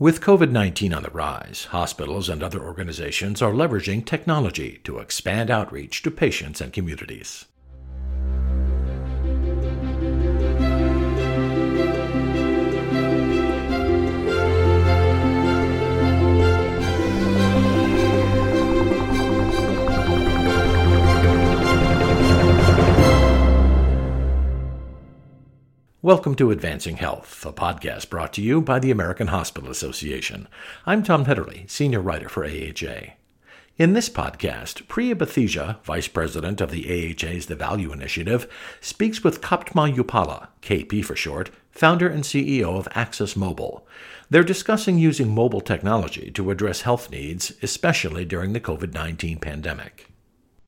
With COVID 19 on the rise, hospitals and other organizations are leveraging technology to expand outreach to patients and communities. Welcome to Advancing Health, a podcast brought to you by the American Hospital Association. I'm Tom Haederle, Senior Writer for AHA. In this podcast, Priya Bathija, Vice President of the AHA's The Value Initiative, speaks with Kaptma Upala, KP for short, founder and CEO of Access Mobile. They're discussing using mobile technology to address health needs, especially during the COVID 19 pandemic.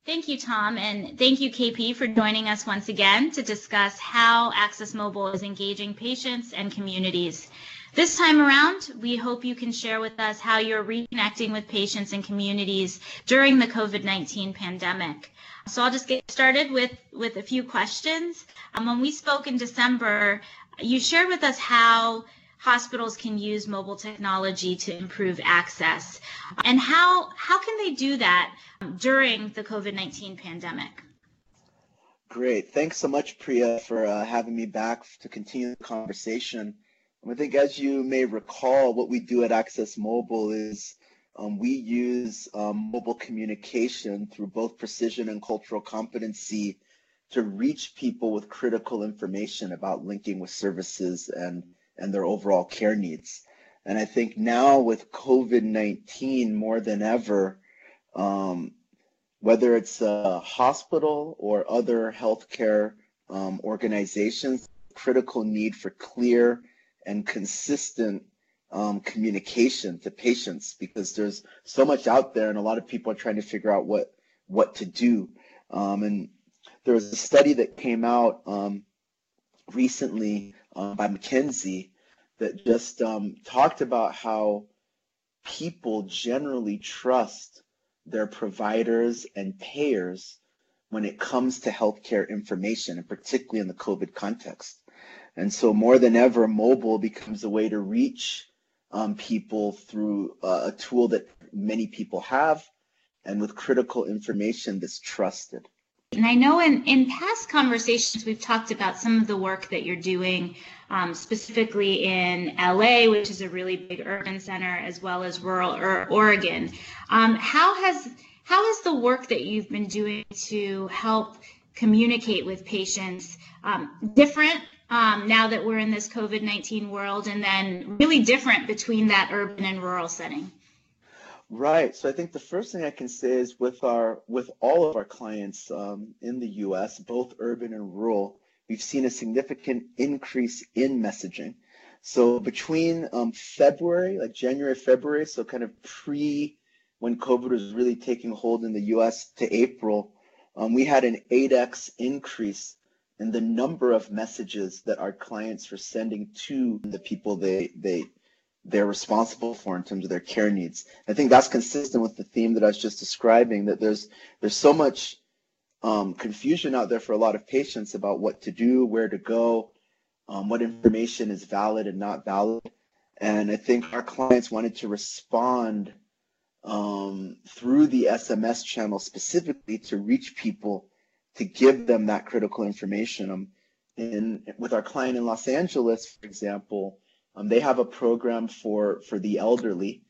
Thank you, Tom, and thank you, KP, for joining us once again to discuss how Access Mobile is engaging patients and communities. This time around, we hope you can share with us how you're reconnecting with patients and communities during the COVID 19 pandemic. So I'll just get started with, with a few questions. Um, when we spoke in December, you shared with us how hospitals can use mobile technology to improve access. And how, how can they do that during the COVID 19 pandemic? Great. Thanks so much, Priya, for uh, having me back to continue the conversation. I think, as you may recall, what we do at Access Mobile is um, we use um, mobile communication through both precision and cultural competency to reach people with critical information about linking with services and and their overall care needs. And I think now with COVID 19 more than ever, um, whether it's a hospital or other healthcare um, organizations, critical need for clear and consistent um, communication to patients because there's so much out there and a lot of people are trying to figure out what what to do. Um, and there was a study that came out um, recently uh, by McKinsey that just um, talked about how people generally trust their providers and payers when it comes to healthcare information, and particularly in the COVID context. And so, more than ever, mobile becomes a way to reach um, people through uh, a tool that many people have and with critical information that's trusted. And I know in, in past conversations, we've talked about some of the work that you're doing, um, specifically in LA, which is a really big urban center, as well as rural or Oregon. Um, how has how has the work that you've been doing to help communicate with patients um, different um, now that we're in this COVID 19 world, and then really different between that urban and rural setting? Right. So I think the first thing I can say is with our with all of our clients um, in the U.S., both urban and rural, we've seen a significant increase in messaging. So between um, February, like January, February, so kind of pre when COVID was really taking hold in the U.S. to April, um, we had an 8x increase in the number of messages that our clients were sending to the people they they they're responsible for in terms of their care needs. I think that's consistent with the theme that I was just describing. That there's there's so much um, confusion out there for a lot of patients about what to do, where to go, um, what information is valid and not valid. And I think our clients wanted to respond um, through the SMS channel specifically to reach people to give them that critical information. Um, in, with our client in Los Angeles, for example, um, they have a program for, for the elderly.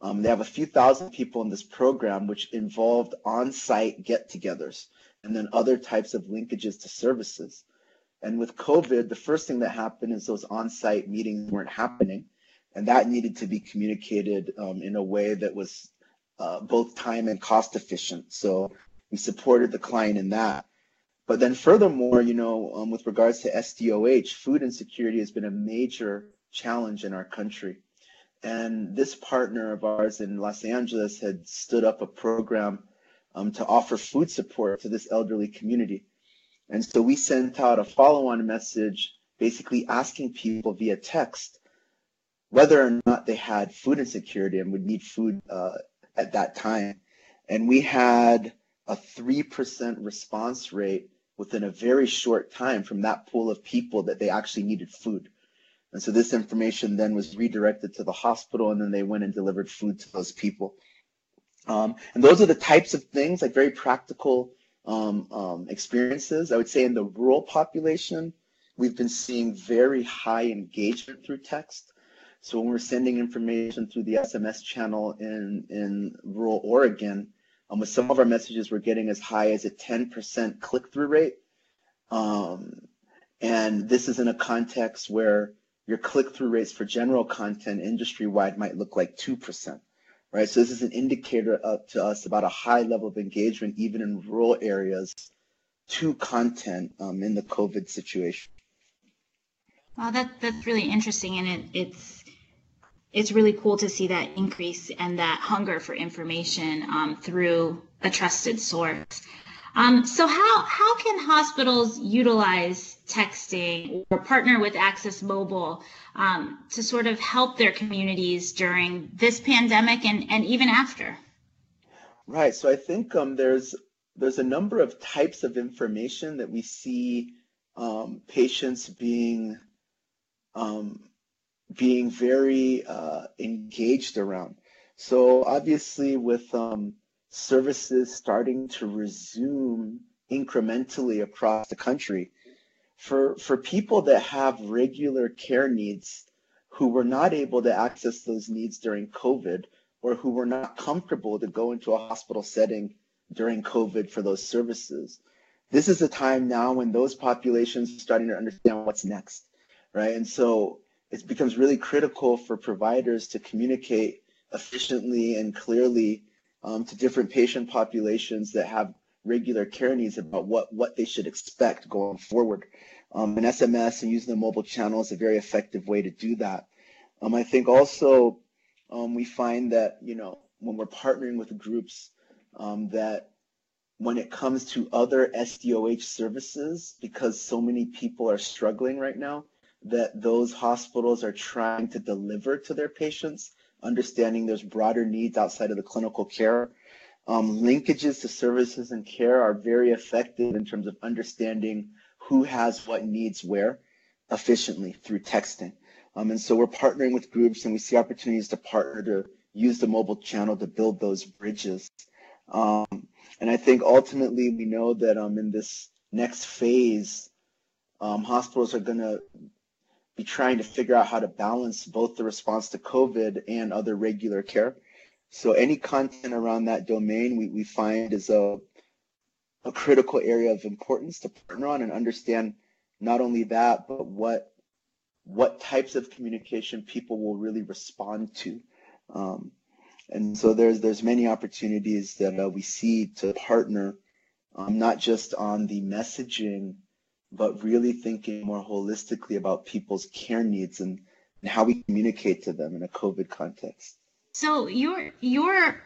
Um, they have a few thousand people in this program, which involved on site get togethers and then other types of linkages to services. And with COVID, the first thing that happened is those on site meetings weren't happening. And that needed to be communicated um, in a way that was uh, both time and cost efficient. So we supported the client in that. But then, furthermore, you know, um, with regards to SDOH, food insecurity has been a major challenge in our country. And this partner of ours in Los Angeles had stood up a program um, to offer food support to this elderly community. And so we sent out a follow on message basically asking people via text whether or not they had food insecurity and would need food uh, at that time. And we had a 3% response rate within a very short time from that pool of people that they actually needed food. And so this information then was redirected to the hospital, and then they went and delivered food to those people. Um, and those are the types of things, like very practical um, um, experiences. I would say in the rural population, we've been seeing very high engagement through text. So when we're sending information through the SMS channel in, in rural Oregon, um, with some of our messages, we're getting as high as a 10% click-through rate. Um, and this is in a context where your click-through rates for general content industry-wide might look like 2% right? So this is an indicator up to us about a high level of engagement, even in rural areas, to content um, in the COVID situation. Well, that that's really interesting, and it, it's it's really cool to see that increase and that hunger for information um, through a trusted source. Um, so how, how can hospitals utilize texting or partner with Access Mobile um, to sort of help their communities during this pandemic and, and even after? Right. So I think um, there's there's a number of types of information that we see um, patients being um, being very uh, engaged around. So obviously with um, services starting to resume incrementally across the country. For, for people that have regular care needs who were not able to access those needs during COVID or who were not comfortable to go into a hospital setting during COVID for those services, this is a time now when those populations are starting to understand what's next, right? And so it becomes really critical for providers to communicate efficiently and clearly um, to different patient populations that have regular care needs about what, what they should expect going forward. Um, and SMS and using the mobile channel is a very effective way to do that. Um, I think also um, we find that, you know, when we're partnering with groups um, that when it comes to other SDOH services, because so many people are struggling right now, that those hospitals are trying to deliver to their patients understanding there's broader needs outside of the clinical care. Um, linkages to services and care are very effective in terms of understanding who has what needs where efficiently through texting. Um, and so we're partnering with groups and we see opportunities to partner to use the mobile channel to build those bridges. Um, and I think ultimately we know that um, in this next phase, um, hospitals are going to be trying to figure out how to balance both the response to COVID and other regular care. So any content around that domain we, we find is a, a critical area of importance to partner on and understand not only that, but what what types of communication people will really respond to. Um, and so there's there's many opportunities that uh, we see to partner, um, not just on the messaging but really thinking more holistically about people's care needs and, and how we communicate to them in a COVID context. So you're you're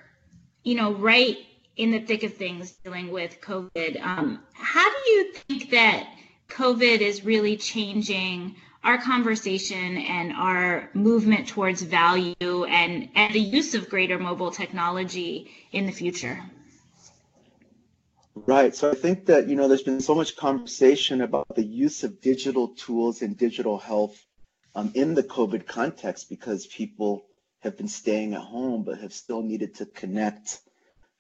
you know right in the thick of things dealing with COVID. Um, how do you think that COVID is really changing our conversation and our movement towards value and, and the use of greater mobile technology in the future? Right. So I think that, you know, there's been so much conversation about the use of digital tools and digital health um, in the COVID context because people have been staying at home but have still needed to connect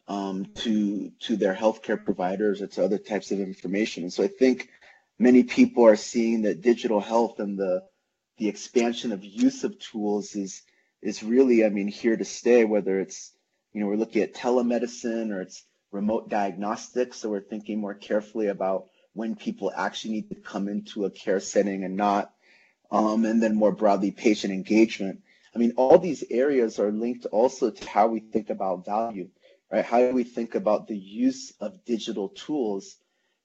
um, to to their healthcare providers or to other types of information. And so I think many people are seeing that digital health and the the expansion of use of tools is is really, I mean, here to stay. Whether it's you know we're looking at telemedicine or it's remote diagnostics. So we're thinking more carefully about when people actually need to come into a care setting and not. Um, and then more broadly, patient engagement. I mean, all these areas are linked also to how we think about value, right? How do we think about the use of digital tools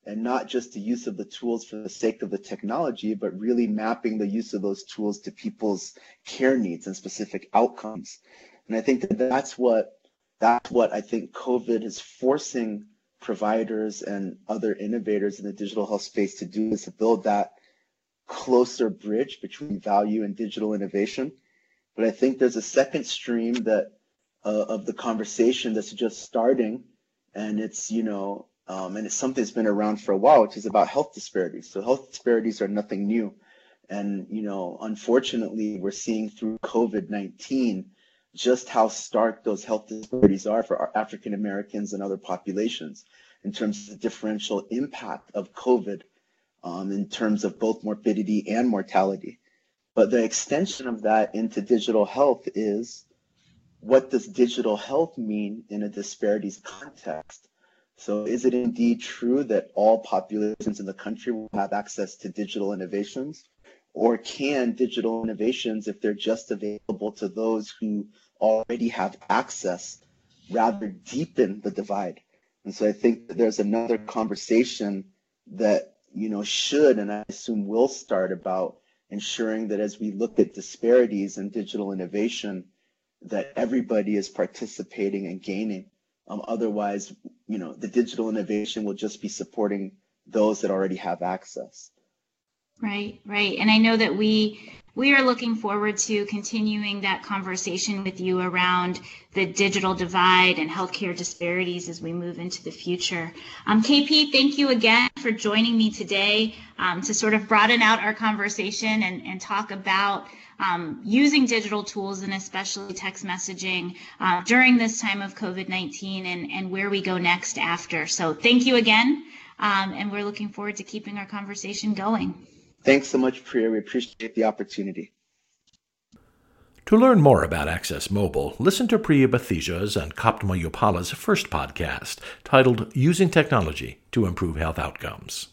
and not just the use of the tools for the sake of the technology, but really mapping the use of those tools to people's care needs and specific outcomes. And I think that that's what that's what I think COVID is forcing providers and other innovators in the digital health space to do is to build that closer bridge between value and digital innovation. But I think there's a second stream that uh, of the conversation that's just starting, and it's you know, um, and it's something that's been around for a while, which is about health disparities. So health disparities are nothing new, And, you know, unfortunately, we're seeing through COVID 19 just how stark those health disparities are for our African Americans and other populations in terms of the differential impact of COVID um, in terms of both morbidity and mortality. But the extension of that into digital health is what does digital health mean in a disparities context? So is it indeed true that all populations in the country will have access to digital innovations? Or can digital innovations, if they're just available to those who already have access, rather deepen the divide? And so I think that there's another conversation that, you know, should and I assume will start about ensuring that as we look at disparities in digital innovation, that everybody is participating and gaining. Um, otherwise, you know, the digital innovation will just be supporting those that already have access. Right, right. And I know that we we are looking forward to continuing that conversation with you around the digital divide and healthcare disparities as we move into the future. Um, KP, thank you again for joining me today um, to sort of broaden out our conversation and, and talk about um, using digital tools and especially text messaging uh, during this time of COVID 19 and, and where we go next after. So, thank you again. Um, and we're looking forward to keeping our conversation going. Thanks so much, Priya. We appreciate the opportunity. To learn more about Access Mobile, listen to Priya Bathija's and Koptma Yopala's first podcast titled Using Technology to Improve Health Outcomes.